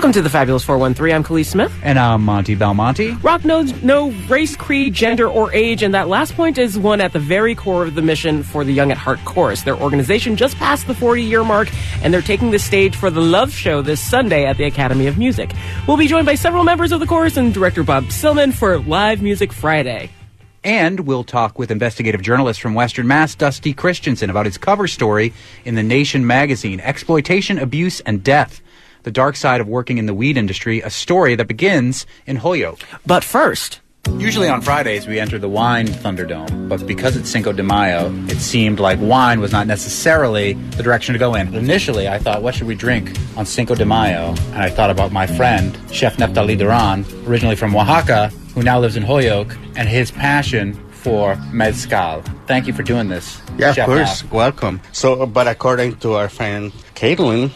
Welcome to the Fabulous 413. I'm Kaliis Smith. And I'm Monte Belmonte. Rock knows no race, creed, gender, or age, and that last point is one at the very core of the mission for the Young at Heart Chorus. Their organization just passed the 40 year mark, and they're taking the stage for the Love Show this Sunday at the Academy of Music. We'll be joined by several members of the chorus and director Bob Cilman for Live Music Friday. And we'll talk with investigative journalist from Western Mass, Dusty Christensen, about his cover story in The Nation magazine Exploitation, Abuse, and Death. The Dark Side of Working in the Weed Industry, a story that begins in Holyoke. But first, Usually on Fridays we enter the wine Thunderdome, but because it's Cinco de Mayo, it seemed like wine was not necessarily the direction to go in. Initially, I thought, what should we drink on Cinco de Mayo? And I thought about my friend, Chef Neftalí Durán, originally from Oaxaca, who now lives in Holyoke, and his passion for mezcal. Thank you for doing this. Yeah, Chef of course. Nef. Welcome. So, but according to our friend Caitlin,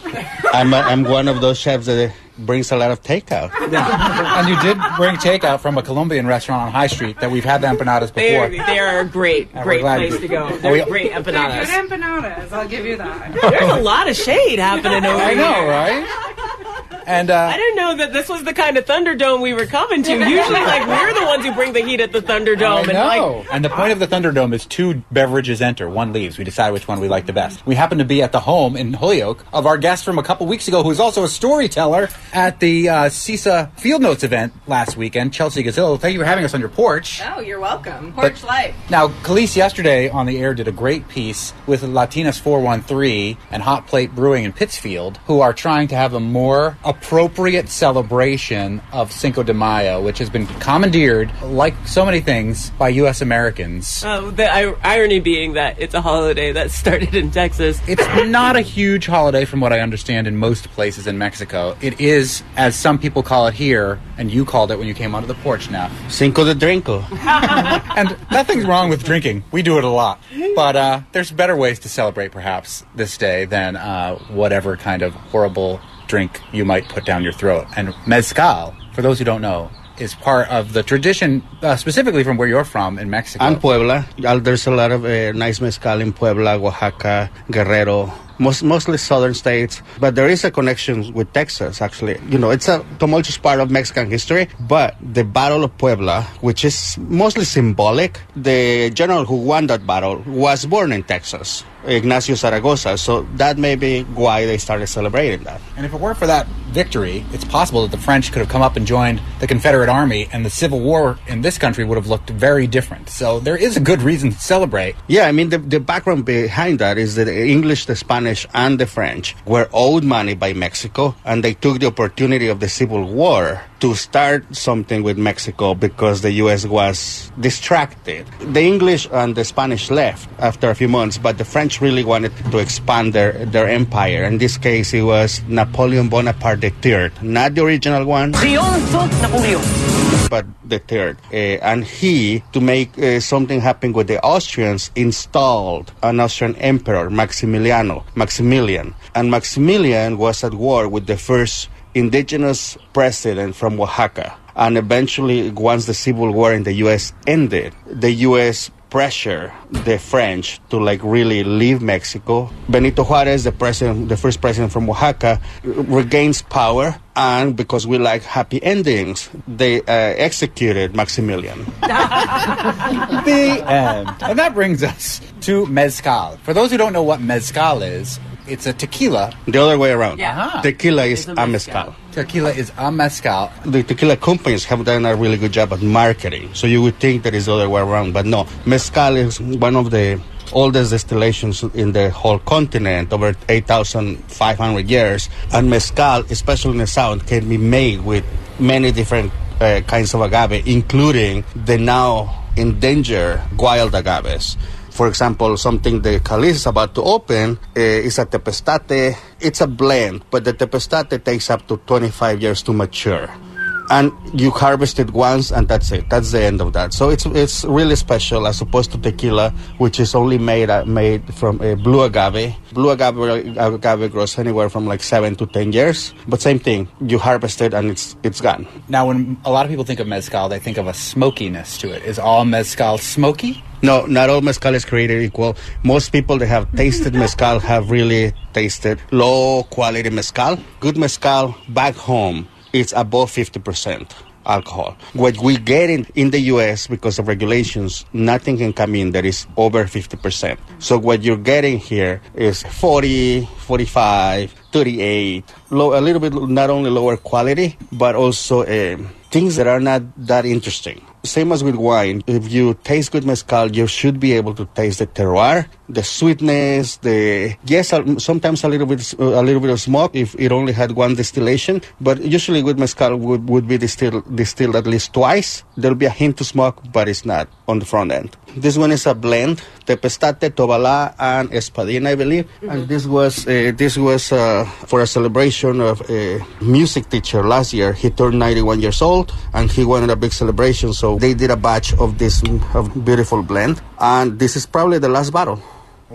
I'm, a, I'm one of those chefs that brings a lot of takeout. and you did bring takeout from a Colombian restaurant on High Street that we've had the empanadas before. they they are a great, we're great place to go. Oh, They're we- great They're empanadas. good empanadas, I'll give you that. There's a lot of shade happening over here. I know, right? And uh, I didn't know that this was the kind of Thunderdome we were coming to. Usually, like we're the ones who bring the heat at the Thunderdome, I and like and the point of the Thunderdome is two beverages enter, one leaves. We decide which one we like the best. We happen to be at the home in Holyoke of our guest from a couple weeks ago, who's also a storyteller at the uh, CISA Field Notes event last weekend, Chelsea Gazillo. Thank you for having us on your porch. Oh, you're welcome. Porch life. Now, Kaliis yesterday on the air did a great piece with Latinas 413 and Hot Plate Brewing in Pittsfield, who are trying to have a more appropriate celebration of Cinco de Mayo, which has been commandeered, like so many things, by U.S. Americans. uh, the ir- irony being that it's a holiday that started in Texas. It's not a huge holiday from what I understand in most places in Mexico. It is, as some people call it here, and you called it when you came onto the porch now. Cinco de Drinko. And nothing's wrong with drinking. We do it a lot. But uh, there's better ways to celebrate, perhaps, this day than uh, whatever kind of horrible drink you might put down your throat. And mezcal, for those who don't know, is part of the tradition, uh, specifically from where you're from in Mexico. And Puebla. There's a lot of uh, nice mezcal in Puebla, Oaxaca, Guerrero, most, mostly southern states. But there is a connection with Texas, actually. You know, it's a tumultuous part of Mexican history. But the Battle of Puebla, which is mostly symbolic, the general who won that battle was born in Texas, Ignacio Zaragoza. So that may be why they started celebrating that. And if it weren't for that victory, it's possible that the French could have come up and joined the Confederate Army, and the Civil War in this country would have looked very different. So there is a good reason to celebrate. Yeah, I mean, the, the background behind that is that the English, the Spanish, and the French were owed money by Mexico, and they took the opportunity of the Civil War to start something with Mexico because the U.S. was distracted. The English and the Spanish left after a few months, but the French really wanted to expand their, their empire. In this case, it was Napoleon Bonaparte III, not the original one but the third. Uh, and he, to make uh, something happen with the Austrians, installed an Austrian emperor, Maximiliano, Maximilian. And Maximilian was at war with the first indigenous president from Oaxaca. And eventually, once the Civil War in the U.S. ended, the U.S. pressure the French to like really leave Mexico. Benito Juarez, the president, the first president from Oaxaca, regains power, and because we like happy endings, they uh, executed Maximilian. the end. And that brings us to mezcal. For those who don't know what mezcal is, it's a tequila. The other way around. Yeah. Tequila is It's a a mezcal. mezcal. Tequila is a mezcal. The tequila companies have done a really good job at marketing, so you would think that it's the other way around, but no. Mezcal is one of the oldest distillations in the whole continent, over 8,500 years. And mezcal, especially in the south, can be made with many different uh, kinds of agave, including the now endangered wild agaves. For example, something the Kaliis is about to open uh, is a tepeztate. It's a blend, but the tepeztate takes up to 25 years to mature. And you harvest it once, and that's it. That's the end of that. So it's it's really special as opposed to tequila, which is only made uh, made from uh, blue agave. Blue agave agave grows anywhere from like seven to ten years. But same thing, you harvest it and it's it's gone. Now, when a lot of people think of mezcal, they think of a smokiness to it. Is all mezcal smoky? No, not all mezcal is created equal. Most people that have tasted mezcal have really tasted low quality mezcal. Good mezcal back home is above 50% alcohol. What we get in, in the US because of regulations, nothing can come in that is over 50%. So what you're getting here is 40, 45, 38, low, a little bit not only lower quality, but also uh, things that are not that interesting. Same as with wine, if you taste good mezcal, you should be able to taste the terroir, the sweetness, the yes, sometimes a little bit a little bit of smoke if it only had one distillation. But usually, with mezcal would, would be distilled distilled at least twice. There'll be a hint of smoke, but it's not on the front end. This one is a blend: Tepeztate, Tobalá, and Espadín, I believe. Mm-hmm. And this was uh, this was uh, for a celebration of a music teacher last year. He turned 91 years old, and he wanted a big celebration. So they did a batch of this of beautiful blend, and this is probably the last bottle.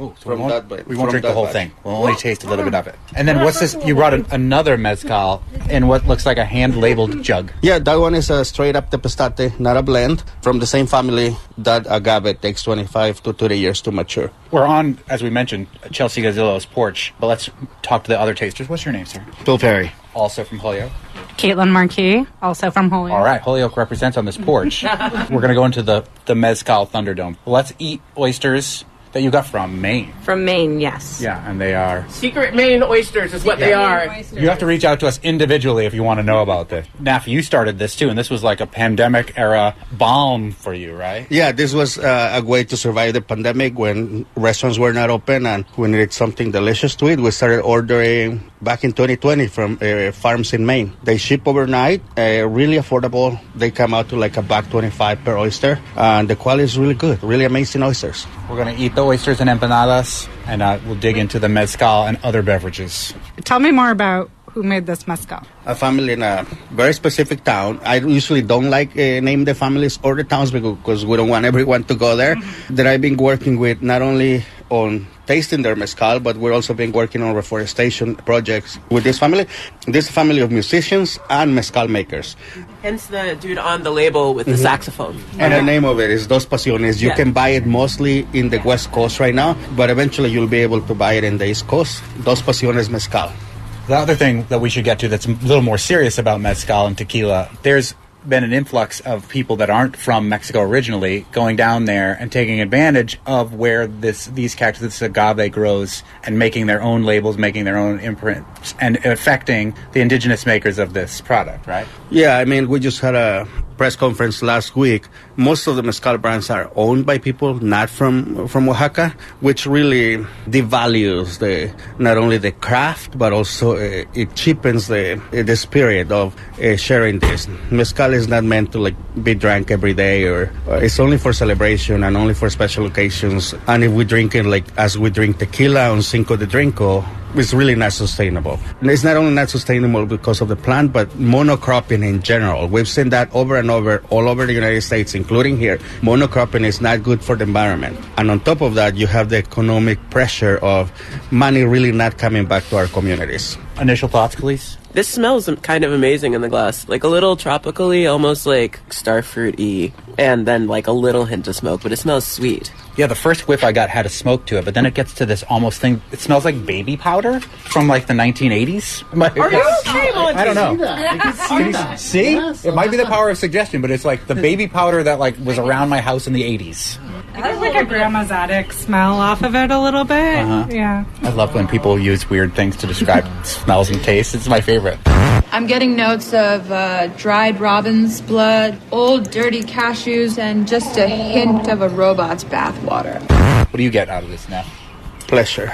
Ooh, so we won't, we won't drink the whole batch. thing. We'll only taste a little bit of it. And then what's this? You brought an, another mezcal in what looks like a hand-labeled jug. Yeah, that one is a straight up tepeztate, not a blend, from the same family that agave takes 25 to 30 years to mature. We're on, as we mentioned, Chelsea Gazillo's porch, but let's talk to the other tasters. What's your name, sir? Bill Perry. Also from Holyoke. Caitlin Marquis, also from Holyoke. All right, Holyoke represents on this porch. We're going to go into the, the Mezcal Thunderdome. Let's eat oysters that you got from Maine. From Maine, yes. Yeah, and they are secret Maine oysters is what they are. You have to reach out to us individually if you want to know about this. Nef, you started this too, and this was like a pandemic era balm for you, right? Yeah, this was uh, a way to survive the pandemic when restaurants were not open and we needed something delicious to eat. We started ordering back in 2020 from uh, farms in Maine. They ship overnight, uh, really affordable. They come out to like a buck 25 per oyster, and the quality is really good. Really amazing oysters. We're gonna eat the oysters and empanadas, and uh, we'll dig into the mezcal and other beverages. Tell me more about who made this mezcal? A family in a very specific town. I usually don't like uh, name the families or the towns because we don't want everyone to go there. Mm-hmm. That I've been working with not only on tasting their mezcal, but we're also been working on reforestation projects with this family. This family of musicians and mezcal makers. Hence the dude on the label with the mm-hmm. saxophone. And the name of it is Dos Pasiones. You yeah. can buy it mostly in the West Coast right now, but eventually you'll be able to buy it in the East Coast. Dos Pasiones Mezcal. The other thing that we should get to that's a little more serious about mezcal and tequila, there's been an influx of people that aren't from Mexico originally going down there and taking advantage of where this these cactus this agave grows and making their own labels, making their own imprints, and affecting the indigenous makers of this product, right? Yeah, I mean, we just had a press conference last week, most of the mezcal brands are owned by people not from from Oaxaca, which really devalues the not only the craft but also uh, it cheapens the the spirit of uh, sharing this. Mezcal is not meant to like be drank every day, or uh, it's only for celebration and only for special occasions. And if we drink it like as we drink tequila on Cinco de Drinko, it's really not sustainable. And it's not only not sustainable because of the plant, but monocropping in general. We've seen that over and over all over the United States, including here. Monocropping is not good for the environment. And on top of that, you have the economic pressure of money really not coming back to our communities. Initial thoughts, please? This smells kind of amazing in the glass. Like a little tropically, almost like starfruit y, and then like a little hint of smoke, but it smells sweet. Yeah, the first whiff I got had a smoke to it, but then it gets to this almost thing. It smells like baby powder from like the 1980s. Are you okay, I don't know. See, see? it might be the power of suggestion, but it's like the baby powder that like was around my house in the 80s. There's like a grandma's attic smell off of it a little bit. Uh-huh. Yeah. I love when people use weird things to describe smells and tastes. It's my favorite. I'm getting notes of uh, dried robin's blood, old dirty cashews, and just a hint of a robot's bathwater. What do you get out of this now? Pleasure.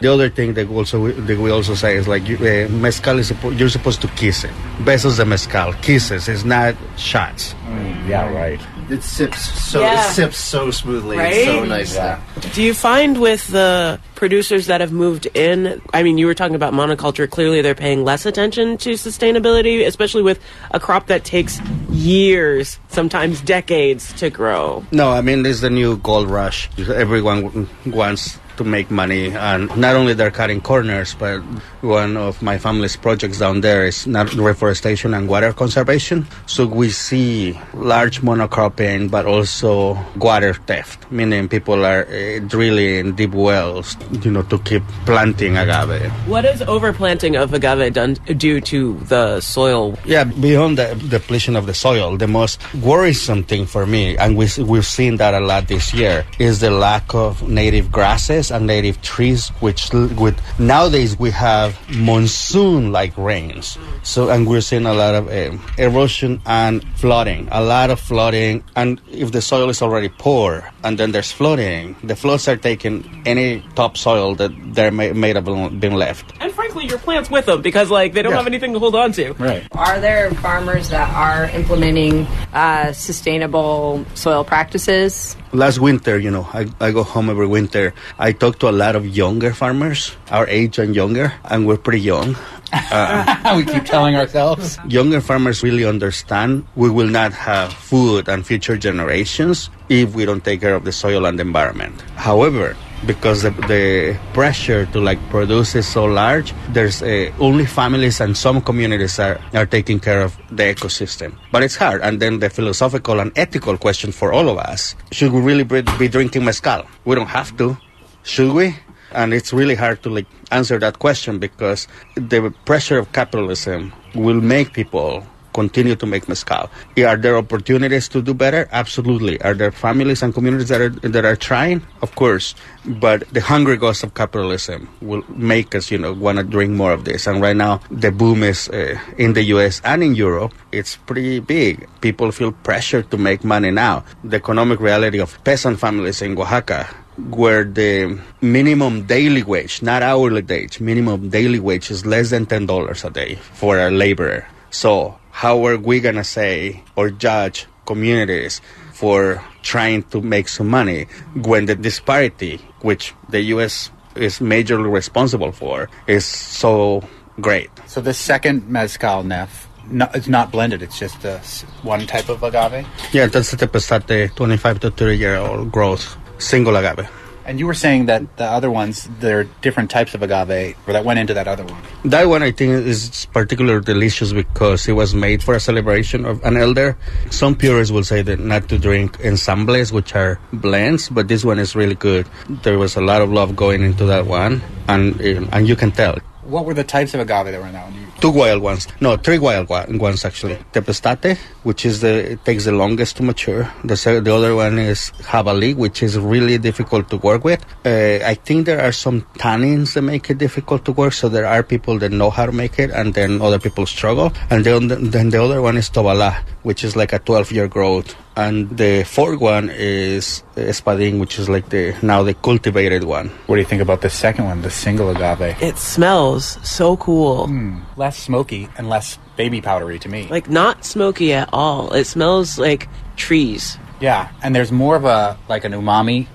the other thing that we also that we also say is like uh, mezcal is you're supposed to kiss it. Besos de mezcal, kisses. It's not shots. Mm, yeah, right it sips so yeah. it sips so smoothly. Right? It's so nice. Yeah. Do you find with the producers that have moved in? I mean, you were talking about monoculture. Clearly, they're paying less attention to sustainability, especially with a crop that takes years, sometimes decades, to grow. No, I mean, this is the new gold rush. Everyone wants to make money. And not only they're cutting corners, but one of my family's projects down there is not reforestation and water conservation. So we see large monocropping, but also water theft, meaning people are uh, drilling deep wells, you know, to keep planting agave. What does overplanting of agave done do to the soil? Yeah, beyond the depletion of the soil, the most worrisome thing for me, and we, we've seen that a lot this year, is the lack of native grasses and native trees, which with nowadays we have monsoon-like rains. So, and we're seeing a lot of uh, erosion and flooding, a lot of flooding. And if the soil is already poor, and then there's flooding, the floods are taking any topsoil that they're may, may have been left. And frankly, your plants with them because like they don't Yeah. have anything to hold on to. Right. Are there farmers that are implementing uh, sustainable soil practices? Last winter, you know, I, I go home every winter. I talk to a lot of younger farmers, our age and younger, and we're pretty young. we keep telling ourselves. Younger farmers really understand we will not have food and future generations if we don't take care of the soil and the environment. However, because the, the pressure to like produce is so large, there's uh, only families and some communities are, are taking care of the ecosystem. But it's hard. And then the philosophical and ethical question for all of us, should we really be, drinking mezcal? We don't have to. Should we? And it's really hard to like answer that question because the pressure of capitalism will make people continue to make mezcal. Are there opportunities to do better? Absolutely. Are there families and communities that are that are trying? Of course. But the hungry ghost of capitalism will make us, you know, want to drink more of this. And right now, the boom is uh, in the U.S. and in Europe. It's pretty big. People feel pressure to make money now. The economic reality of peasant families in Oaxaca where the minimum daily wage, not hourly wage, minimum daily wage is less than ten dollars a day for a laborer. So how are we gonna say or judge communities for trying to make some money when the disparity, which the U.S. is majorly responsible for, is so great? So this second mezcal nef, no, it's not blended. It's just uh, one type of agave. Yeah, that's the Tepeztate 25 to 30 year old growth, single agave. And you were saying that the other ones, there are different types of agave, or that went into that other one. That one I think is particularly delicious because it was made for a celebration of an elder. Some purists will say that not to drink ensembles, which are blends, but this one is really good. There was a lot of love going into that one, and and you can tell. What were the types of agave that were in that one? Two wild ones, no, three wild ones actually. Tepeztate, which is the it takes the longest to mature. The the other one is Jabalí, which is really difficult to work with. Uh, I think there are some tannins that make it difficult to work. So there are people that know how to make it, and then other people struggle. And then then the other one is Tobalá, which is like a 12 year growth. And the fourth one is Espadín, which is like the now the cultivated one. What do you think about the second one, the single agave? It smells so cool. Hmm, less smoky and less baby powdery to me. Like not smoky at all. It smells like trees. Yeah, and there's more of a like an umami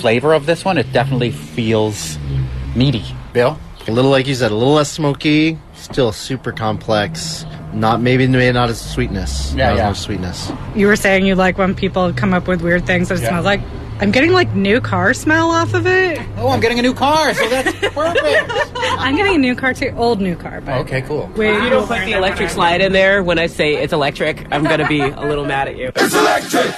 flavor of this one. It definitely feels meaty. Bill, A little like you said, a little less smoky, still super complex. Not maybe maybe not as sweetness. Yeah, not yeah. as much sweetness. You were saying you like when people come up with weird things that it Yeah. smells like. I'm getting like new car smell off of it. oh, I'm getting a new car, so that's perfect. I'm getting a new car too. Old new car, but okay, cool. Wait, If you don't put the electric slide in there when I say it's electric, I'm gonna be a little mad at you. It's electric.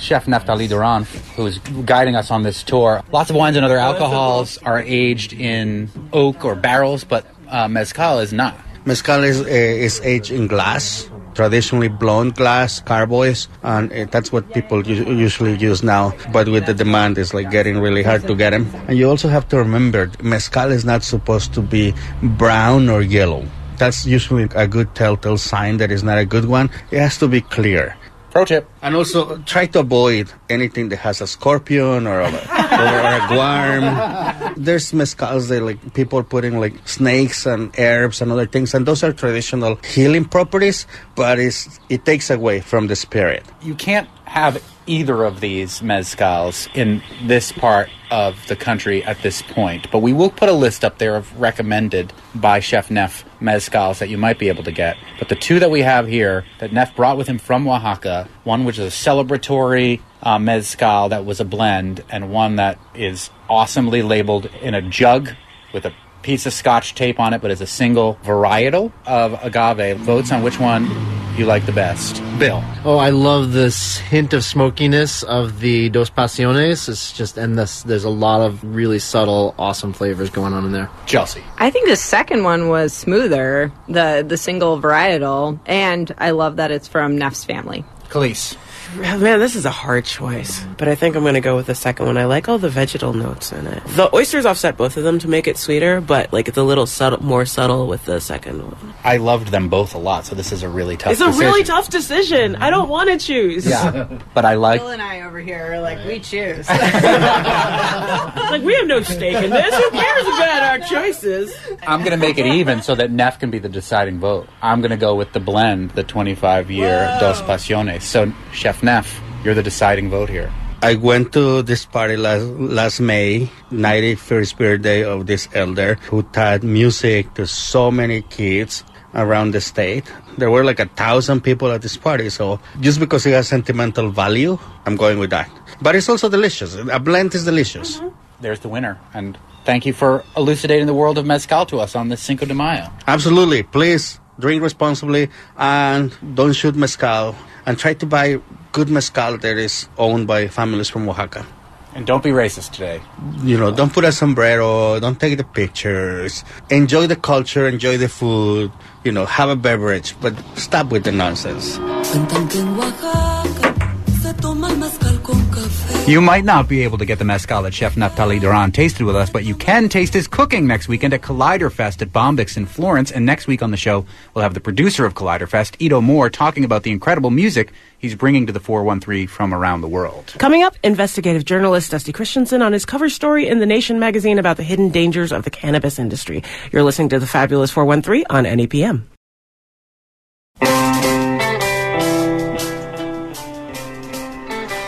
Chef Neftalí Durán, who is guiding us on this tour. Lots of wines and other alcohols are aged in oak or barrels, but uh, mezcal is not. Mezcal is, uh, is aged in glass, traditionally blonde glass, carboys, and uh, that's what people usually use now. But with the demand, it's like getting really hard to get them. And you also have to remember, mezcal is not supposed to be brown or yellow. That's usually a good telltale sign that it's not a good one. It has to be clear. Pro tip. And also try to avoid anything that has a scorpion or a, or a guarm. There's mezcals that like people putting like snakes and herbs and other things, and those are traditional healing properties, but it's, it takes away from the spirit. You can't have either of these mezcals in this part of the country at this point, but we will put a list up there of recommended by Chef Neff mezcals that you might be able to get. But the two that we have here that Neff brought with him from Oaxaca, one which is a celebratory uh, mezcal that was a blend and one that is awesomely labeled in a jug with a piece of scotch tape on it, but it's a single varietal of agave. Votes on which one you like the best. Bill. Oh, I love this hint of smokiness of the Dos Pasiones. It's just, and this, there's a lot of really subtle, awesome flavors going on in there. Chelsea. I think the second one was smoother, the the single varietal, and I love that it's from Neff's family. Kaliis. Man, this is a hard choice, but I think I'm going to go with the second one. I like all the vegetal notes in it. The oysters offset both of them to make it sweeter, but like it's a little subtle, more subtle with the second one. I loved them both a lot, so this is a really tough It's a decision. really tough decision. I don't want to choose. Yeah. but I like Bill and I over here are like, we choose. like we have no stake in this. Who cares about our choices? I'm going to make it even so that Neff can be the deciding vote. I'm going to go with the blend, the 25 year Dos Pasiones. So, Chef Neff, you're the deciding vote here. I went to this party last last May, 91st birthday of this elder who taught music to so many kids around the state. There were like a thousand people at this party, so just because it has sentimental value, I'm going with that. But it's also delicious. A blend is delicious. Mm-hmm. There's the winner. And thank you for elucidating the world of Mezcal to us on this Cinco de Mayo. Absolutely. Please drink responsibly and don't shoot mezcal. And try to buy good mezcal that is owned by families from Oaxaca. And don't be racist today. You know, don't put a sombrero, don't take the pictures. Enjoy the culture, enjoy the food, you know, have a beverage, but stop with the nonsense. Cuentan que en Oaxaca se toma el mezcal con café. You might not be able to get the mezcal that Chef Neftalí Durán tasted with us, but you can taste his cooking next weekend at Collider Fest at Bombyx in Florence. And next week on the show, we'll have the producer of Collider Fest, Ito Moore, talking about the incredible music he's bringing to the 413 from around the world. Coming up, investigative journalist Dusty Christensen on his cover story in The Nation magazine about the hidden dangers of the cannabis industry. You're listening to the Fabulous 413 on NEPM.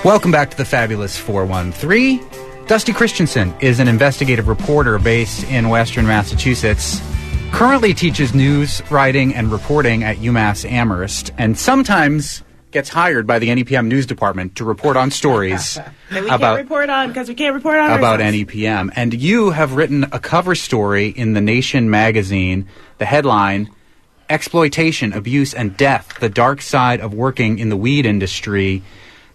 Welcome back to the Fabulous 413. Dusty Christensen is an investigative reporter based in Western Massachusetts. Currently teaches news writing and reporting at UMass Amherst, and sometimes gets hired by the NEPM news department to report on stories That we about can't report on because we can't report on about ourselves. NEPM. And you have written a cover story in the Nation magazine. The headline Exploitation, Abuse, and Death The Dark Side of Working in the Weed Industry.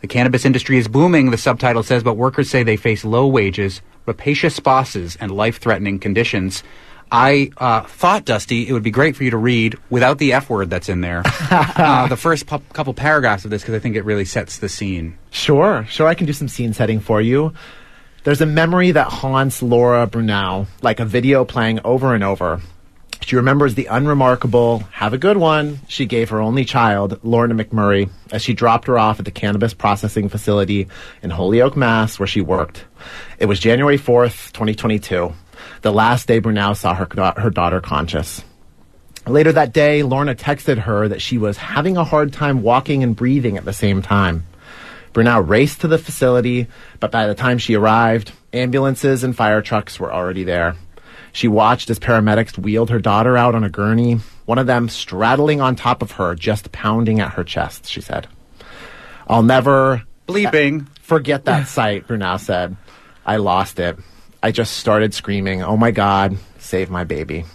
The cannabis industry is booming, the subtitle says, but workers say they face low wages, rapacious bosses, and life threatening conditions. I uh, thought, Dusty, it would be great for you to read without the F word that's in there. uh, the first pu- couple paragraphs of this because I think it really sets the scene. Sure, sure, I can do some scene setting for you. There's a memory that haunts Laura Brunel, like a video playing over and over. She remembers the unremarkable, have a good one, she gave her only child, Lorna McMurray, as she dropped her off at the cannabis processing facility in Holyoke, Mass., where she worked. It was January 4th, 2022, the last day Brunel saw her, her daughter conscious. Later that day, Lorna texted her that she was having a hard time walking and breathing at the same time. Brunel raced to the facility, but by the time she arrived, ambulances and fire trucks were already there. She watched as paramedics wheeled her daughter out on a gurney, one of them straddling on top of her, just pounding at her chest, she said. I'll never Bleeping. forget that sight, Brunel said. I lost it. I just started screaming, Oh my God, save my baby.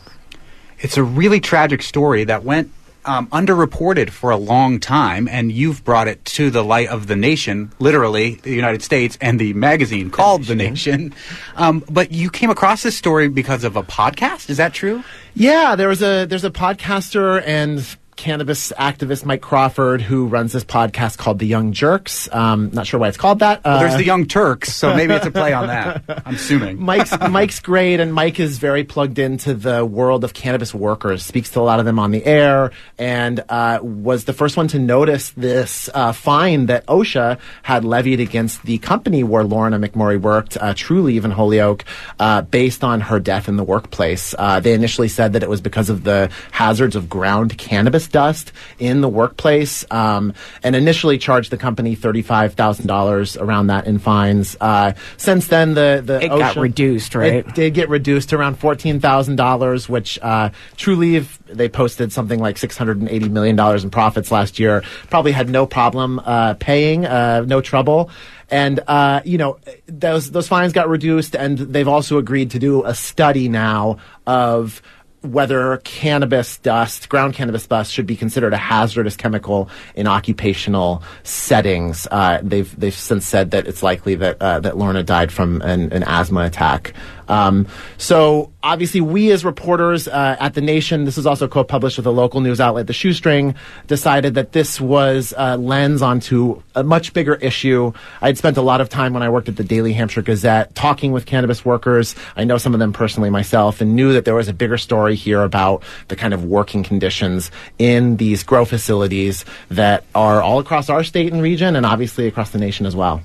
It's a really tragic story that went um, underreported for a long time, and you've brought it to the light of the nation, literally, the United States, and the magazine called The Nation. Um, but you came across this story because of a podcast. Is that true? Yeah, there was a there's a podcaster and cannabis activist Mike Crawford who runs this podcast called The Young Jerks. Um, not sure why it's called that. Well, there's Uh, the Young Turks, so maybe it's a play on that. I'm assuming. Mike's Mike's great, and Mike is very plugged into the world of cannabis workers. Speaks to a lot of them on the air, and uh, was the first one to notice this uh, fine that OSHA had levied against the company where Lorna McMurray worked, uh, Trulieve in Holyoke, uh, based on her death in the workplace. Uh, they initially said that it was because of the hazards of ground cannabis dust in the workplace, um, and initially charged the company thirty-five thousand dollars around that in fines. Uh, since then, the the It got reduced, right? It did get reduced to around fourteen thousand dollars, which uh, Trulieve they posted something like six hundred and eighty million dollars in profits last year. Probably had no problem uh, paying, uh, no trouble. And uh, you know those those fines got reduced, and they've also agreed to do a study now of whether cannabis dust, ground cannabis dust, should be considered a hazardous chemical in occupational settings. Uh, they've they've since said that it's likely that uh, that Lorna died from an, an asthma attack. Um, so obviously, we as reporters uh, at the Nation, this is also co-published with a local news outlet, The Shoestring, decided that this was a lens onto a much bigger issue. I'd spent a lot of time when I worked at the Daily Hampshire Gazette talking with cannabis workers. I know some of them personally myself, and knew that there was a bigger story here about the kind of working conditions in these grow facilities that are all across our state and region, and obviously across the nation as well.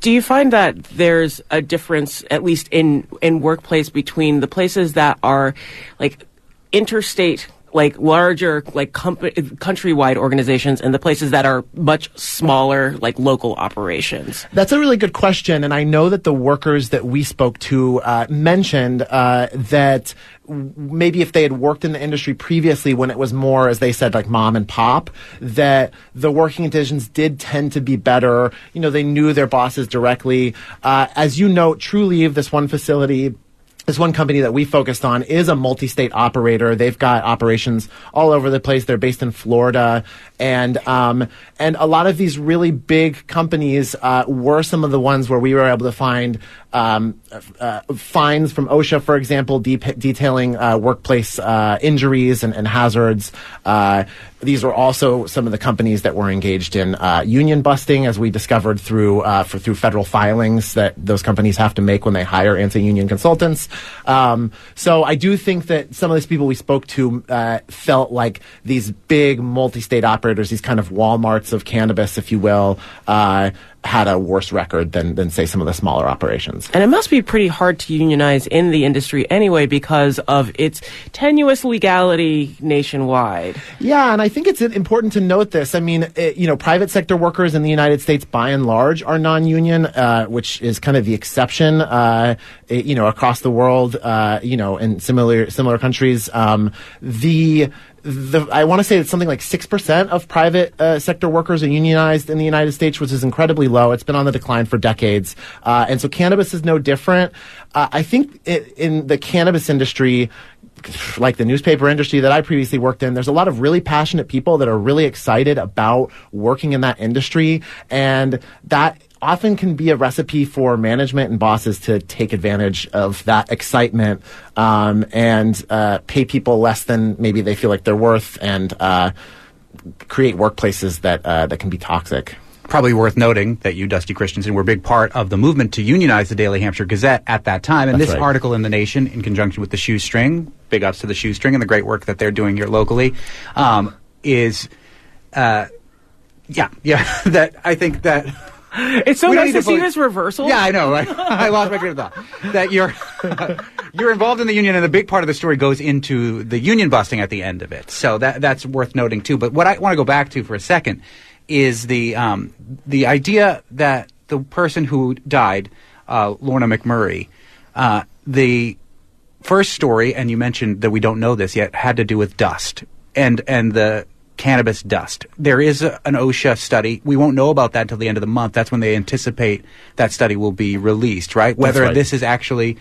Do you find that there's a difference, at least in in workplace, between the places that are like interstate, like larger, like com- countrywide organizations, and the places that are much smaller, like local operations? That's a really good question, and I know that the workers that we spoke to uh, mentioned uh, that maybe if they had worked in the industry previously when it was more, as they said, like mom and pop, that the working conditions did tend to be better. You know, they knew their bosses directly. Uh, as you note, Trulieve, this one facility this one company that we focused on is a multi-state operator. They've got operations all over the place. They're based in Florida, and um, and a lot of these really big companies uh, were some of the ones where we were able to find um, uh, fines from OSHA, for example, de- detailing uh, workplace uh, injuries and, and hazards. Uh, these were also some of the companies that were engaged in uh, union busting, as we discovered through uh, for, through federal filings that those companies have to make when they hire anti-union consultants. Um, so I do think that some of these people we spoke to uh, felt like these big multi-state operators, these kind of WalMarts of cannabis, if you will. Had a worse record than, than say some of the smaller operations. And it must be pretty hard to unionize in the industry anyway because of its tenuous legality nationwide. Yeah, and I think it's important to note this. I mean, it, you know, private sector workers in the United States, by and large, are non-union, uh, which is kind of the exception. Uh, you know, across the world, uh, you know, in similar similar countries, um, the the, I want to say that something like 6% of private uh, sector workers are unionized in the United States, which is incredibly low. It's been on the decline for decades. Uh, and so cannabis is no different. Uh, I think it, in the cannabis industry, like the newspaper industry that I previously worked in, there's a lot of really passionate people that are really excited about working in that industry. And that often can be a recipe for management and bosses to take advantage of that excitement um, and uh, pay people less than maybe they feel like they're worth and uh, create workplaces that uh, that can be toxic. Probably worth noting that you, Dusty Christensen, were a big part of the movement to unionize the Daily Hampshire Gazette at that time. And That's this right. article in The Nation, in conjunction with the Shoestring, big ups to the Shoestring and the great work that they're doing here locally, um, is, uh, yeah, yeah, that I think that. It's so We nice to to see this reversal. Yeah, I know. Right? I lost my train of thought. That you're you're involved in the union, and a big part of the story goes into the union busting at the end of it. So that that's worth noting too. But what I want to go back to for a second is the um, the idea that the person who died, uh, Lorna McMurray, uh, the first story, and you mentioned that we don't know this yet, had to do with dust and and the cannabis dust. There is a, an OSHA study. We won't know about that until the end of the month. That's when they anticipate that study will be released, right? Whether right. this is actually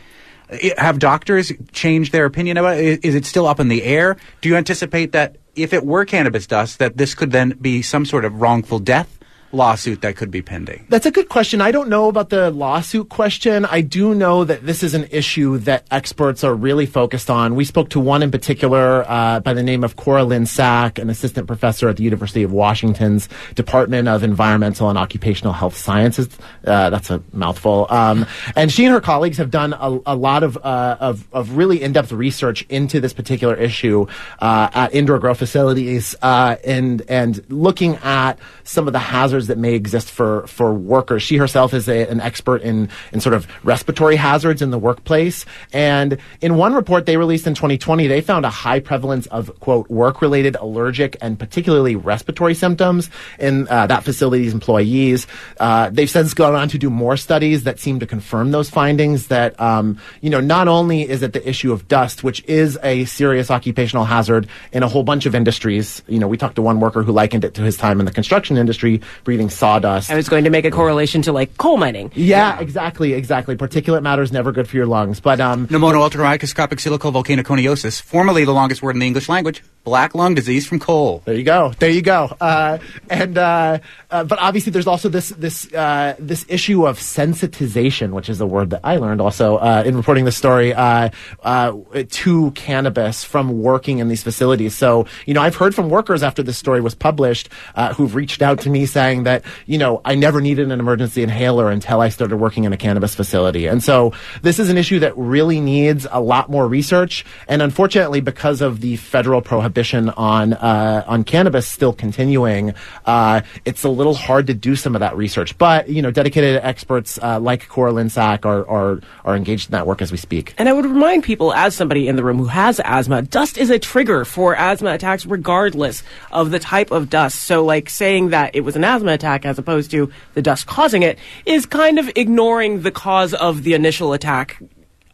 have doctors changed their opinion about it? Is it still up in the air? Do you anticipate that if it were cannabis dust, that this could then be some sort of wrongful death lawsuit that could be pending? That's a good question. I don't know about the lawsuit question. I do know that this is an issue that experts are really focused on. We spoke to one in particular uh, by the name of Coralynn Sack, an assistant professor at the University of Washington's Department of Environmental and Occupational Health Sciences. Uh, that's a mouthful. Um, and she and her colleagues have done a, a lot of, uh, of, of really in-depth research into this particular issue uh, at indoor grow facilities uh, and and looking at some of the hazards hazards that may exist for, for workers. She herself is a, an expert in, in sort of respiratory hazards in the workplace. And in one report they released in 2020, they found a high prevalence of, quote, work related allergic and particularly respiratory symptoms in uh, that facility's employees. Uh, they've since gone on to do more studies that seem to confirm those findings that, um, you know, not only is it the issue of dust, which is a serious occupational hazard in a whole bunch of industries. You know, we talked to one worker who likened it to his time in the construction industry, breathing sawdust. I was going to make a correlation to like coal mining. Yeah, exactly, exactly. Particulate matter is never good for your lungs, but um, Pneumono ultramicroscopic silicovolcanoconiosis, formerly the longest word in the English language, black lung disease from coal. There you go. There you go. Uh, and uh, uh, but obviously, there's also this this uh, this issue of sensitization, which is a word that I learned also uh, in reporting the story uh, uh, to cannabis from working in these facilities. So you know, I've heard from workers after this story was published uh, who've reached out to me saying that you know I never needed an emergency inhaler until I started working in a cannabis facility. And so this is an issue that really needs a lot more research. And unfortunately, because of the federal prohibition on uh, on cannabis still continuing, uh, it's a little hard to do some of that research. But you know, dedicated experts uh, like Coralynn Sack are, are are engaged in that work as we speak. And I would remind people, as somebody in the room who has asthma, dust is a trigger for asthma attacks, regardless of the type of dust. So, like saying that it was an asthma attack as opposed to the dust causing it is kind of ignoring the cause of the initial attack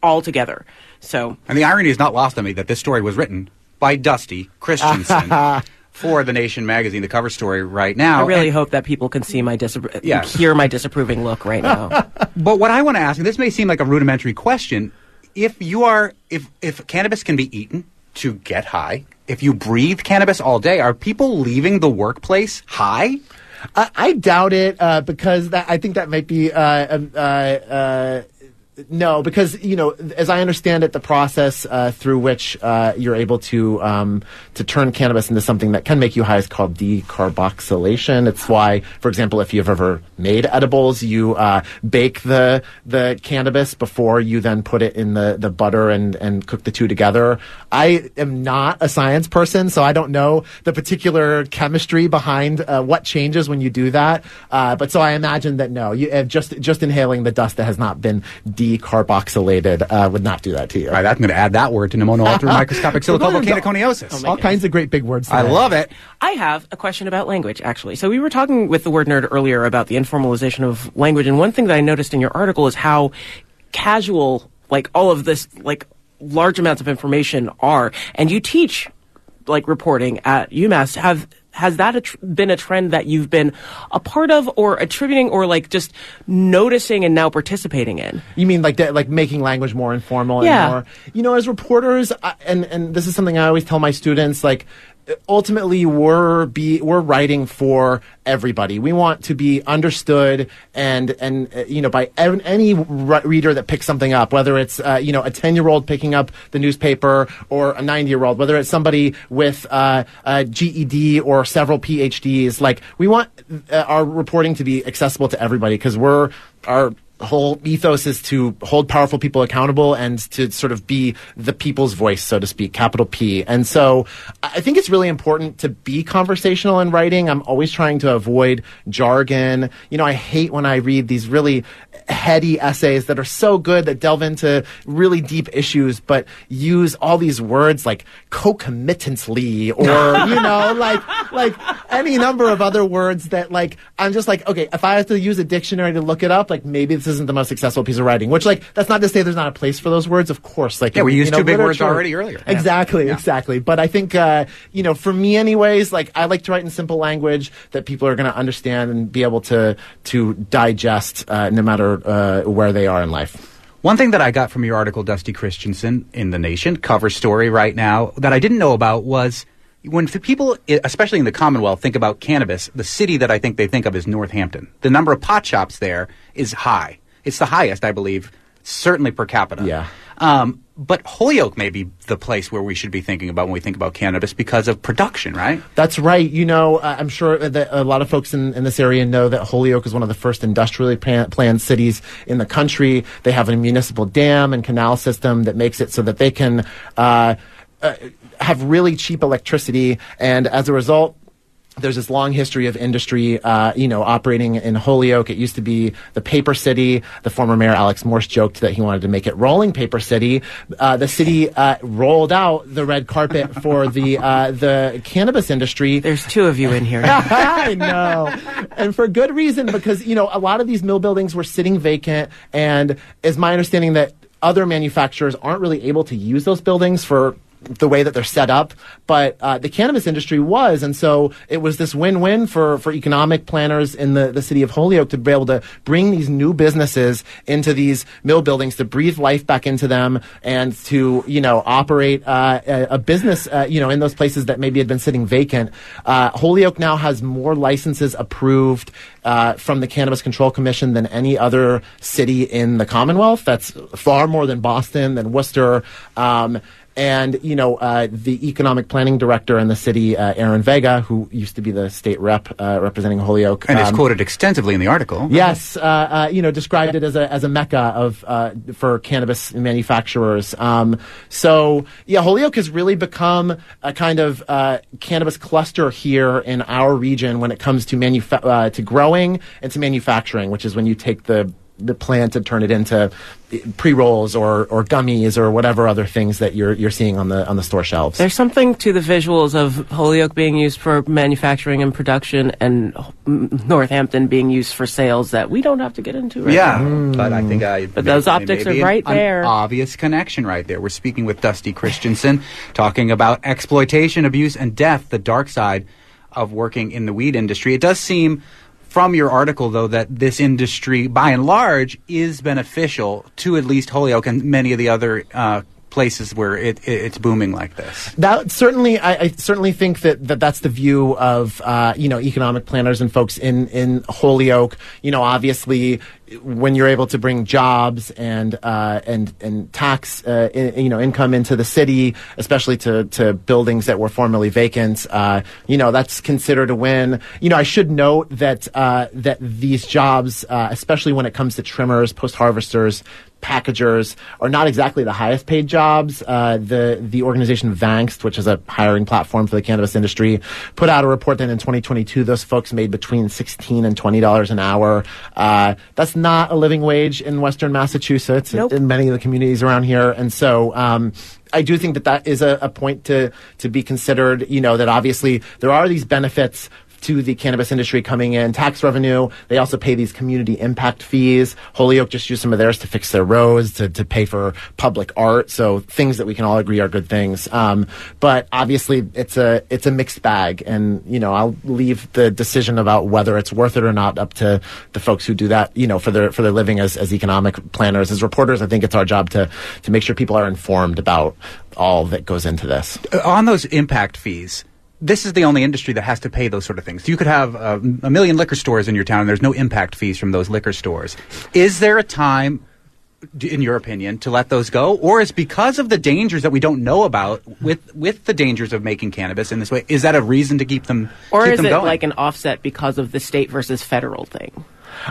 altogether. So, And the irony is not lost on me that this story was written by Dusty Christensen for The Nation magazine, the cover story right now. I really And- hope that people can see my disappro- Yeah. hear my disapproving look right now. But what I want to ask, and this may seem like a rudimentary question, if you are, if if cannabis can be eaten to get high, if you breathe cannabis all day, are people leaving the workplace high? I, I doubt it uh, because that, I think that might be uh, uh, uh, no because you know as I understand it the process uh, through which uh, you're able to um, to turn cannabis into something that can make you high is called decarboxylation. It's why, for example, if you've ever made edibles, you uh, bake the the cannabis before you then put it in the, the butter and, and cook the two together. I am not a science person, so I don't know the particular chemistry behind uh, what changes when you do that. Uh, but so I imagine that no, you, uh, just just inhaling the dust that has not been decarboxylated uh, would not do that to you. All right, I'm going to add that word to pneumono ultramicroscopic silicovolcanoconiosis. All kinds of great big words. I love it. I have a question about language, actually. So we were talking with the word nerd earlier about the informalization of language, and one thing that I noticed in your article is how casual, like all of this, like large amounts of information are. And you teach, like reporting at UMass. Have has that a tr- been a trend that you've been a part of, or attributing, or like just noticing and now participating in? You mean like that, like making language more informal Yeah. and more, you know, as reporters, I, and and this is something I always tell my students, like ultimately we're be we're writing for everybody. We want to be understood and and uh, you know by ev- any re- reader that picks something up, whether it's uh, you know a ten year old picking up the newspaper or a ninety year old, whether it's somebody with uh, a GED or several PhDs. Like we want uh, our reporting to be accessible to everybody because we're our whole ethos is to hold powerful people accountable and to sort of be the people's voice, so to speak, capital P. And so I think it's really important to be conversational in writing. I'm always trying to avoid jargon. You know, I hate when I read these really heady essays that are so good that delve into really deep issues, but use all these words like concomitantly or, you know, like, like any number of other words that like, I'm just like, okay, if I have to use a dictionary to look it up, like maybe this isn't the most successful piece of writing, which like, that's not to say there's not a place for those words, of course. Like, Yeah, we used you know, two big words already earlier. Exactly, Yeah. exactly. But I think, uh, you know, for me anyways, like I like to write in simple language that people are going to understand and be able to, to digest, uh, no matter, uh, where they are in life. One thing that I got from your article, Dusty Christensen, in The Nation, cover story right now, that I didn't know about was when people, especially in the Commonwealth, think about cannabis, the city that I think they think of is Northampton. The number of pot shops there is high. It's the highest, I believe, certainly per capita. Yeah. Um, but Holyoke may be the place where we should be thinking about when we think about cannabis because of production, right? That's right. You know, I'm sure that a lot of folks in, in this area know that Holyoke is one of the first industrially plan- planned cities in the country. They have a municipal dam and canal system that makes it so that they can uh, uh, have really cheap electricity, and as a result, there's this long history of industry, uh, you know, operating in Holyoke. It used to be the paper city. The former mayor Alex Morse joked that he wanted to make it rolling paper city. Uh, the city uh, rolled out the red carpet for the uh, the cannabis industry. There's two of you in here. I know, and for good reason because you know a lot of these mill buildings were sitting vacant, and is my understanding that other manufacturers aren't really able to use those buildings for the way that they're set up, but uh, the cannabis industry was, and so it was this win-win for for economic planners in the, the city of Holyoke to be able to bring these new businesses into these mill buildings to breathe life back into them and to you know operate uh, a, a business uh, you know in those places that maybe had been sitting vacant. Uh, Holyoke now has more licenses approved uh, from the Cannabis Control Commission than any other city in the Commonwealth. That's far more than Boston, than Worcester. Um, and you know uh, the economic planning director in the city, uh, Aaron Vega, who used to be the state rep uh, representing Holyoke, And it's um, quoted extensively in the article. Yes, uh, uh, you know, described it as a as a mecca of uh, for cannabis manufacturers. Um, so yeah, Holyoke has really become a kind of uh, cannabis cluster here in our region when it comes to manufa- uh, to growing and to manufacturing, which is when you take the the plan to turn it into pre rolls or, or gummies or whatever other things that you're you're seeing on the on the store shelves. There's something to the visuals of Holyoke being used for manufacturing and production, and mm, Northampton being used for sales that we don't have to get into. Right Yeah, now. but I think I. But those optics are right there. An obvious connection right there. We're speaking with Dusty Christensen, talking about exploitation, abuse, and death, the dark side of working in the weed industry. It does seem. From your article, though, that this industry, by and large, is beneficial to at least Holyoke and many of the other uh, places where it, it, it's booming like this. That certainly, I, I certainly think that, that that's the view of uh, you know economic planners and folks in in Holyoke. You know, obviously, when you're able to bring jobs and uh, and and tax uh, in, you know income into the city, especially to to buildings that were formerly vacant, uh, you know that's considered a win. You know, I should note that uh, that these jobs, uh, especially when it comes to trimmers, post harvesters, packagers are not exactly the highest paid jobs. Uh, the the organization Vangst, which is a hiring platform for the cannabis industry, put out a report that in 2022 those folks made between 16 and 20 dollars an hour. Uh, that's not a living wage in Western Massachusetts Nope. in many of the communities around here, and so. Um, I do think that that is a, a point to to be considered. You know that obviously there are these benefits to the cannabis industry coming in, tax revenue. They also pay these community impact fees. Holyoke just used some of theirs to fix their roads, to, to pay for public art. So things that we can all agree are good things. Um, but obviously it's a, it's a mixed bag. And, you know, I'll leave the decision about whether it's worth it or not up to the folks who do that, you know, for their, for their living as, as economic planners. As reporters, I think it's our job to, to make sure people are informed about all that goes into this. Uh, on those impact fees, this is the only industry that has to pay those sort of things. You could have uh, a million liquor stores in your town, and there's no impact fees from those liquor stores. Is there a time, in your opinion, to let those go, or is because of the dangers that we don't know about with with the dangers of making cannabis in this way? Is that a reason to keep them? Or keep is them it going? like an offset because of the state versus federal thing?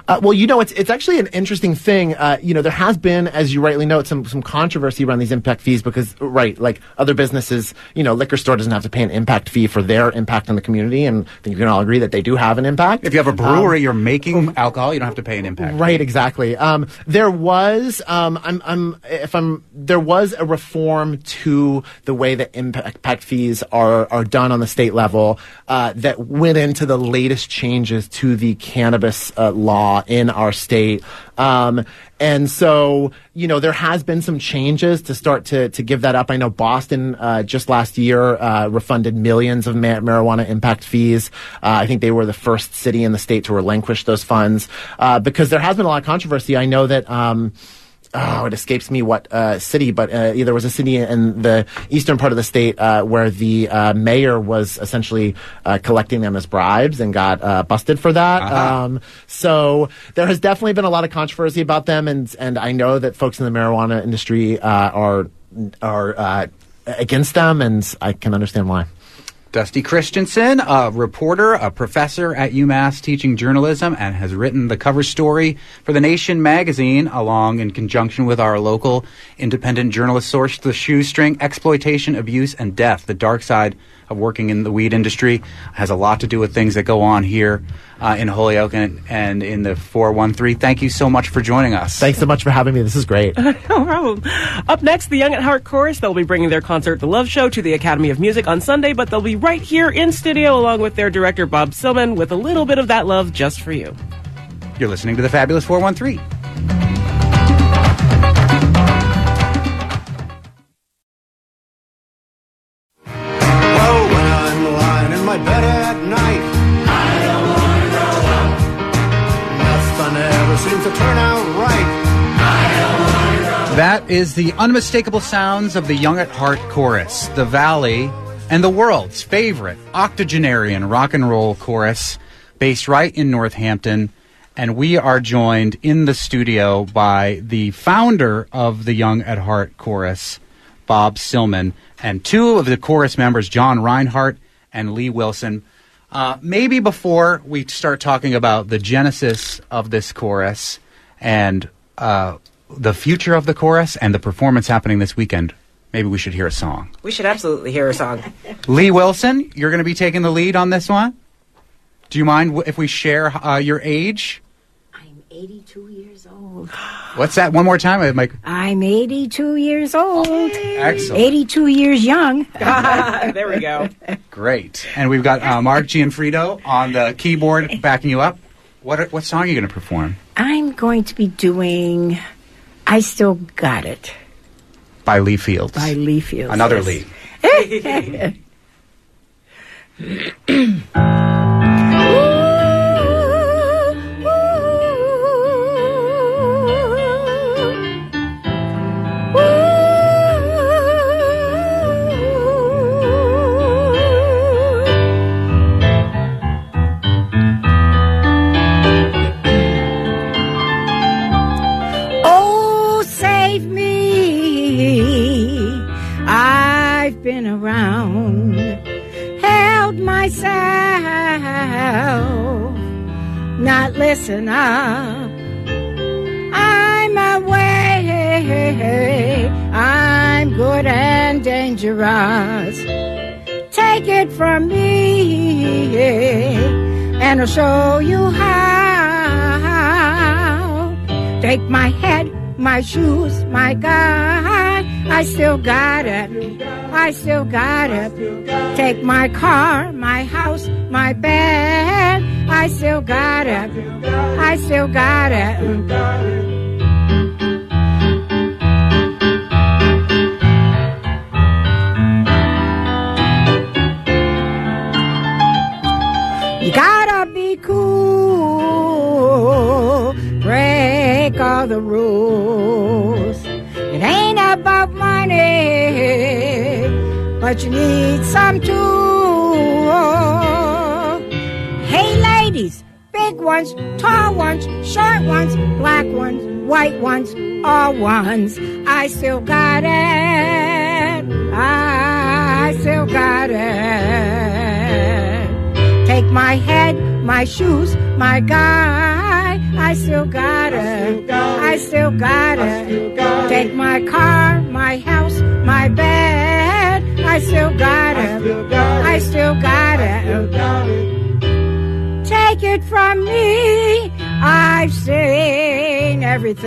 Uh, well, you know, it's it's actually an interesting thing. Uh, you know, there has been, as you rightly note, some some controversy around these impact fees because, right, like other businesses, you know, liquor store doesn't have to pay an impact fee for their impact on the community, and I think you can all agree that they do have an impact. if you have a brewery, you're making alcohol, you don't have to pay an impact. Right, exactly. Um, there was, um, I'm, I'm, if I'm, there was a reform to the way that impact fees are are done on the state level uh, that went into the latest changes to the cannabis uh, law in our state. Um, and so, you know, there has been some changes to start to, to give that up. I know Boston, uh, just last year, uh, refunded millions of ma- marijuana impact fees. Uh, I think they were the first city in the state to relinquish those funds, uh, because there has been a lot of controversy. I know that, um, oh, it escapes me what uh, city, but uh, there was a city in the eastern part of the state uh, where the uh, mayor was essentially uh, collecting them as bribes and got uh, busted for that. Uh-huh. Um, so there has definitely been a lot of controversy about them, and and I know that folks in the marijuana industry uh, are are uh, against them, and I can understand why. Dusty Christensen, a reporter, a professor at UMass teaching journalism, and has written the cover story for The Nation magazine, along in conjunction with our local independent journalist source, The Shoestring Exploitation, Abuse, and Death, the dark side of working in the weed industry. Has a lot to do with things that go on here uh, in Holyoke and, and in the 413. Thank you so much for joining us. Thanks so much for having me. This is great. no problem. Up next, the Young at Heart Chorus. They'll be bringing their concert, The Love Show, to the Academy of Music on Sunday, but they'll be right here in studio along with their director, Bob Cilman, with a little bit of that love just for you. You're listening to the Fabulous 413. Is the unmistakable sounds of the Young at Heart chorus, the Valley, and the world's favorite octogenarian rock and roll chorus, based right in Northampton. And we are joined in the studio by the founder of the Young at Heart chorus, Bob Cilman, and two of the chorus members, John Reinhardt and Lee Wilson. Uh, maybe before we start talking about the genesis of this chorus and uh, the future of the chorus and the performance happening this weekend, maybe we should hear a song. We should absolutely hear a song. Lee Wilson, you're going to be taking the lead on this one. Do you mind if we share uh, your age? I'm 82 years old. What's that? One more time, Mike. I'm 82 years old. Excellent. 82 years young. there we go. Great. And we've got uh, Mark Gianfrido on the keyboard backing you up. What what song are you going to perform? I'm going to be doing I Still Got It By Lee Fields. by Lee Fields. Another yes. Lee. listen up. I'm away. I'm good and dangerous. Take it from me, and I'll show you how. Take my head, my shoes, my guide. I still got it. I still got it. Take my car, my house, my bed. I still got it. I still got it. You gotta be cool, break all the rules. It ain't about money, but you need some too. Ones, tall ones, short ones, black ones, white ones, all ones. I still got it. I still got it. Take my head, my shoes, my guy. I still got it. I still got it. Take my car, my house, my bed. I still got it. I still got it. Take it from me. I've seen everything.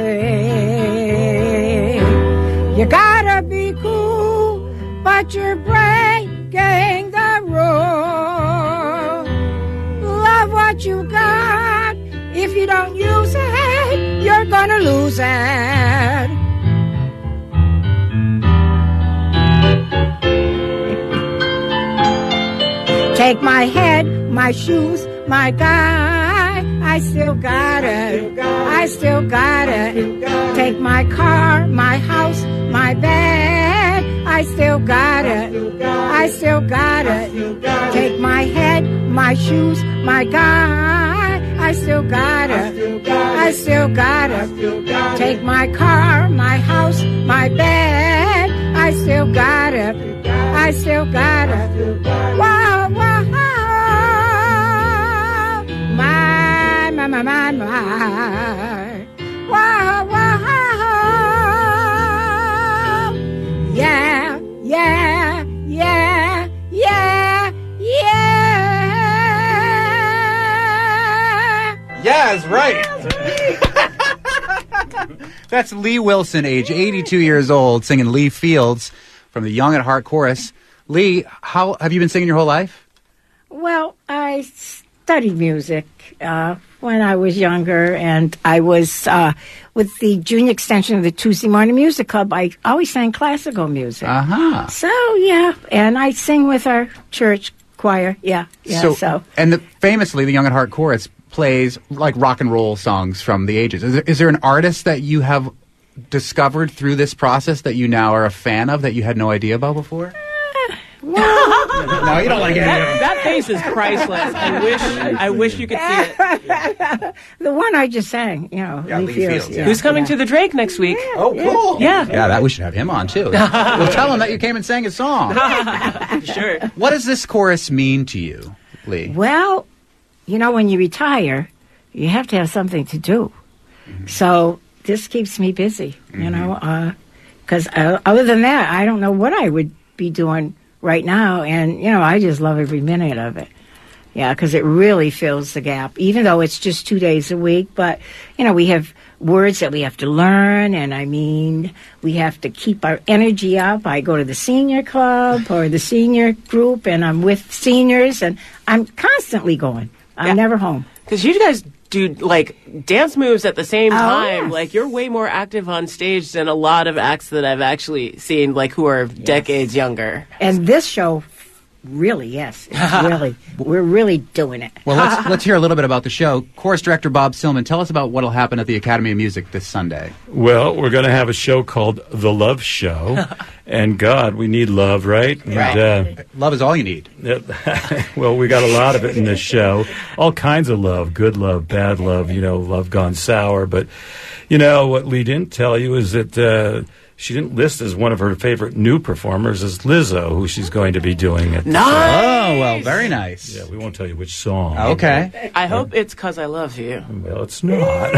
You gotta be cool, but you're breaking the rule. Love what you got. If you don't use it, you're gonna lose it. Take my head, my shoes, my guy. I still got it. I still got it. Take my car, my house, my bed. I still got it. I still got it. Take my head, my shoes, my guy. I still got it. I still got it. Take my car, my house, my bed. I still got it. I still got it. Wow, Wah, wah, yeah, yeah, yeah, yeah, yeah. Yeah, is right. That's Lee Wilson, age 82 years old, singing Lee Fields from the Young at Heart Chorus. Lee, how have you been singing your whole life? Well, I studied music uh, when I was younger, and I was uh, with the junior extension of the Tuesday Morning Music Club. I always sang classical music. Uh huh. So yeah, and I sing with our church choir. Yeah, yeah. So, and the, famously, the Young at Heart Chorus plays like rock and roll songs from the ages. Is there, is there an artist that you have discovered through this process that you now are a fan of that you had no idea about before? No, you don't like any of That, them. that face is priceless. I wish I wish you could see it. the one I just sang, you know, Yeah, Lee Lee Fields, Fields, yeah, Who's coming yeah. to the Drake next week? Oh, cool. Yeah. Yeah, that we should have him on too. we'll tell him that you came and sang his song. sure. What does this chorus mean to you, Lee? Well, you know, when you retire, you have to have something to do. Mm-hmm. So this keeps me busy, you know, because uh, other than that, I don't know what I would be doing right now. And, you know, I just love every minute of it. Yeah, because it really fills the gap, even though it's just two days a week. But, you know, we have words that we have to learn. And I mean, we have to keep our energy up. I go to the senior club or the senior group, and I'm with seniors, and I'm constantly going. I'm Yeah. never home. Because you guys do like dance moves at the same Oh, time. yes. Like you're way more active on stage than a lot of acts that I've actually seen, like who are decades younger. And this show, really, yes, really, we're really doing it. Well, let's let's hear a little bit about the show. Chorus director Bob Cilman, tell us about what'll happen at the Academy of Music this Sunday. Well, we're going to have a show called The Love Show. and God, we need love, right? Right. And, uh, Love is all you need. well, we got a lot of it in this show. All kinds of love good love, bad love, you know, love gone sour. But, you know, what Lee didn't tell you is that uh, she didn't list as one of her favorite new performers as Lizzo, who she's going to be doing it. No, oh, well, very nice. Yeah, we won't tell you which song. Okay. I hope it's because I love you. Well, it's not.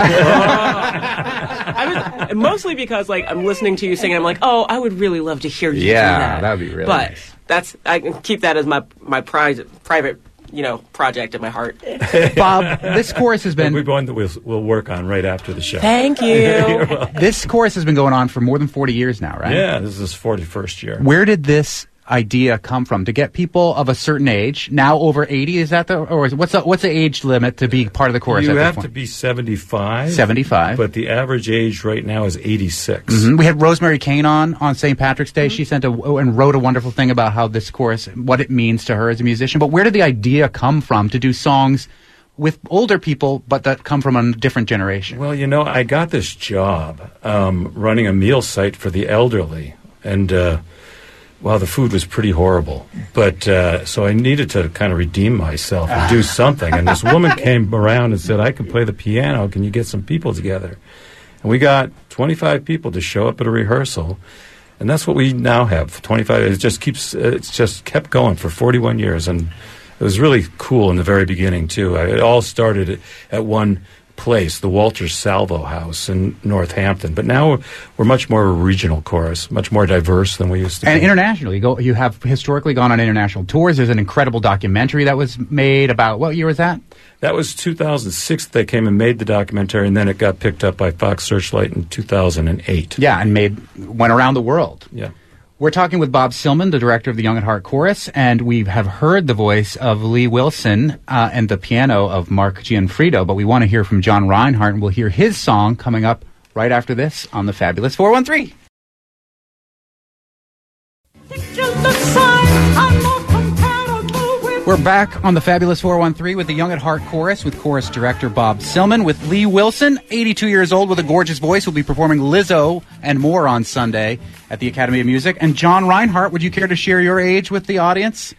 I was mostly because like I'm listening to you sing, and I'm like, oh, I would really love to hear you Yeah, do that. that would be really But nice. that's I can keep that as my my private private you know project in my heart. Bob, this chorus has been We're going that we'll, we'll work on right after the show. Thank You're you. welcome. this chorus has been going on for more than 40 years now, right? Yeah, this is his 41st year. Where did this idea come from to get people of a certain age, now over 80 is that the or is, what's the what's the age limit to be part of the chorus You at have point? to be 75. 75. But the average age right now is 86. Mhm. We had Rosemary Kane on on St. Patrick's Day. She sent a and wrote a wonderful thing about how this chorus, what it means to her as a musician. But where did the idea come from to do songs with older people, but that come from a different generation? Well, you know, I got this job um, running a meal site for the elderly, and uh, well, the food was pretty horrible. But uh, so I needed to kind of redeem myself and do something. And this woman came around and said, "I can play the piano. Can you get some people together?" And we got 25 people to show up at a rehearsal. And that's what we now have. 25. It just keeps. It's just kept going for 41 years, and it was really cool in the very beginning too. It all started at, at one place, the Walter Salvo House in Northampton. But now we're, we're much more a regional chorus, much more diverse than we used to. Be and be. internationally, you go. You have historically gone on international tours. There's an incredible documentary that was made about what year was that? That was 2006. They came and made the documentary, and then it got picked up by Fox Searchlight in 2008. Yeah, and made went around the world. Yeah. We're talking with Bob Cilman, the director of the Young at Heart Chorus, and we have heard the voice of Lee Wilson uh, and the piano of Mark Gianfrido, but we want to hear from John Reinhardt, and we'll hear his song coming up right after this on the Fabulous 413. We're back on the Fabulous 413 with the Young at Heart Chorus with chorus director Bob Cilman with Lee Wilson, 82 years old with a gorgeous voice, will be performing Lizzo and more on Sunday at the Academy of Music. And John Reinhardt, would you care to share your age with the audience?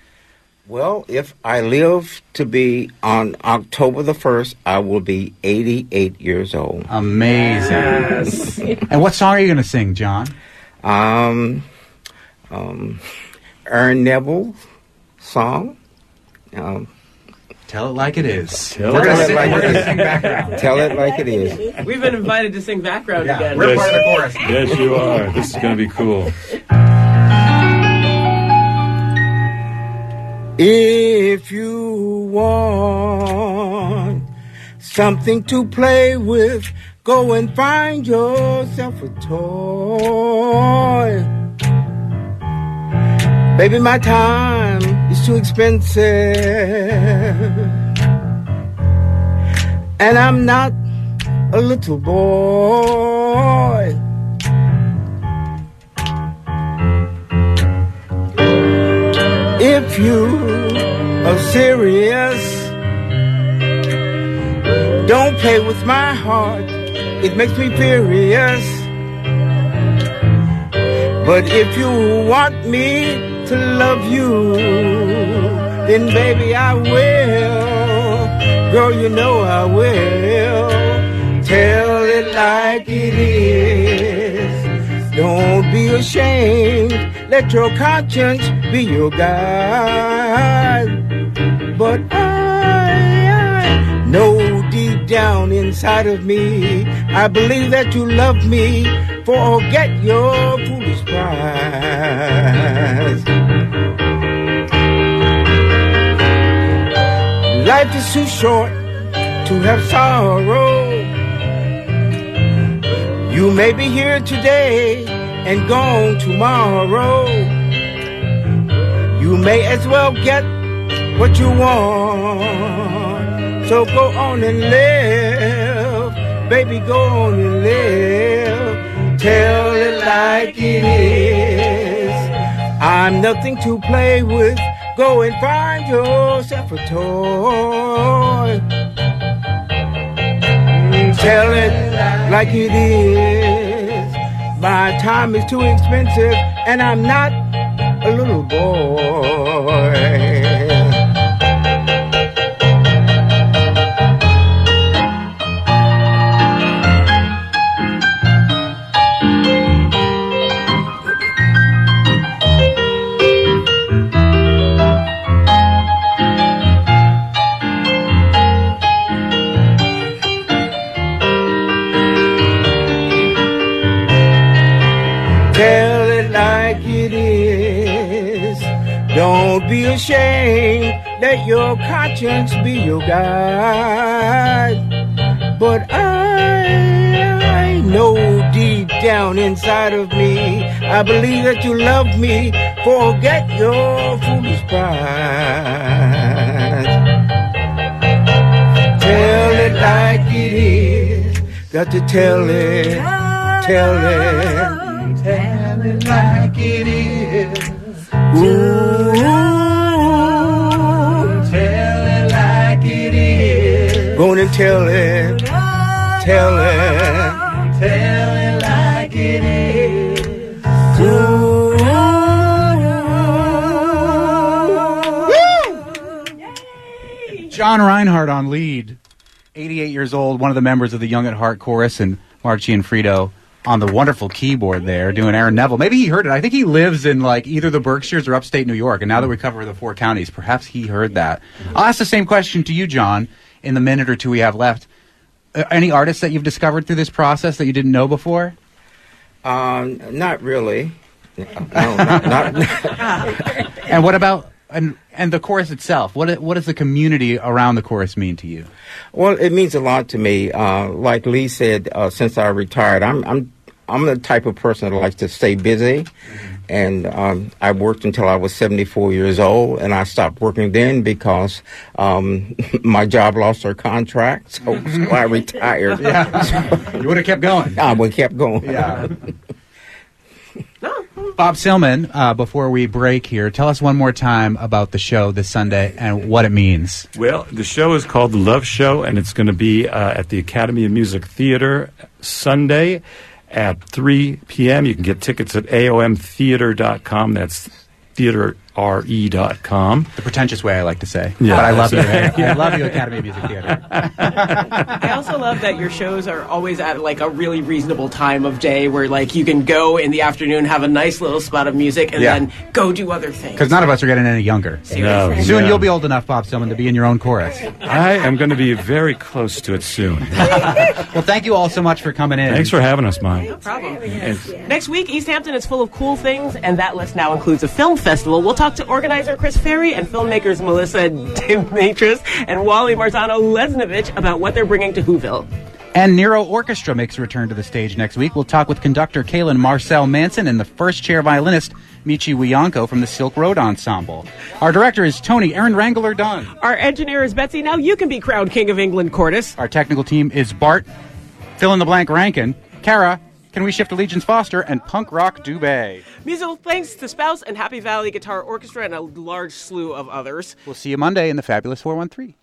Well, if I live to be on October the 1st, I will be 88 years old. Amazing. and what song are you going to sing, John? Um, um, Aaron Neville song. Um, Tell it like it is. Tell we're it gonna like sing, it we're gonna sing background. Tell it like it is. We've been invited to sing background Yeah, again. we're part of the chorus. Yes, you are. This is going to be cool. If you want something to play with, go and find yourself a toy. Baby, my time is too expensive. And I'm not a little boy. If you are serious, don't play with my heart. It makes me furious. But if you want me to love you, then baby I will. Girl, you know I will. Tell it like it is. Don't be ashamed. Let your conscience be your guide. But I, I know deep down inside of me, I believe that you love me. Forget your pride. Life is too short to have sorrow. You may be here today and gone tomorrow. You may as well get what you want. So go on and live, baby, go on and live. Tell like it is. I'm nothing to play with. Go and find yourself a toy. Mm, Tell it like it is. My time is too expensive, and I'm not a little boy. Don't be ashamed. Let your conscience be your guide. But I, I know deep down inside of me, I believe that you love me. Forget your foolish pride. Tell it like it is. Got to tell it, tell it. Tell it like it is. Ooh, tell it, tell it, tell it like it is. Ooh. John Reinhardt on lead, 88 years old, one of the members of the Young at Heart chorus, and Mark Gianfrido on the wonderful keyboard there doing Aaron Neville. Maybe he heard it. I think he lives in like either the Berkshires or upstate New York. And now that we cover the four counties, perhaps he heard that. I'll ask the same question to you, John, in the minute or two we have left. Uh, any artists that you've discovered through this process that you didn't know before? Um, not really. No, not, not, And what about and and the chorus itself? What what does the community around the chorus mean to you? Well, it means a lot to me. Uh, like Lee said, uh, since I retired, I'm I'm I'm the type of person that likes to stay busy, and um, I worked until I was 74 years old, and I stopped working then because um, my job lost their contract, so, so I retired. Yeah. you would have kept going. I would have kept going. Yeah. Bob Cilman, uh, before we break here, tell us one more time about the show this Sunday and what it means. Well, the show is called The Love Show, and it's going to be uh, at the Academy of Music Theater Sunday at 3 p.m. You can get tickets at aomtheater.com. That's theater E dot com. The pretentious way I like to say. Yeah, but I love you. that's- I love you, Academy of Music Theater. I also love that your shows are always at like a really reasonable time of day where like you can go in the afternoon, have a nice little spot of music, and Yeah. then go do other things. Because none of us are getting any younger. No, Soon yeah. you'll be old enough, Bob Cilman, to be in your own chorus. I am going to be very close to it soon. well, thank you all so much for coming in. Thanks for having us, Mike. No problem. Next week, Easthampton is full of cool things, and that list now includes a film festival. We'll talk to organizer Chris Ferry and filmmakers Melissa Demetris and Wally Marzano Lesnovich about what they're bringing to Whoville. And Nero Orchestra makes a return to the stage next week. We'll talk with conductor Kaylin Marcel Manson and the first chair violinist Michi Wiancko from the Silk Road Ensemble. Our director is Tony Aaron Wrangler Dunn. Our engineer is Betsy. Now you can be crowned King of England, Cordis. Our technical team is Bart, fill in the blank Rankin, Kara, Can We Shift Allegiance Foster, and Punk Rock Dubé. Musical thanks to Spouse and Happy Valley Guitar Orchestra and a large slew of others. We'll see you Monday in the Fabulous 413.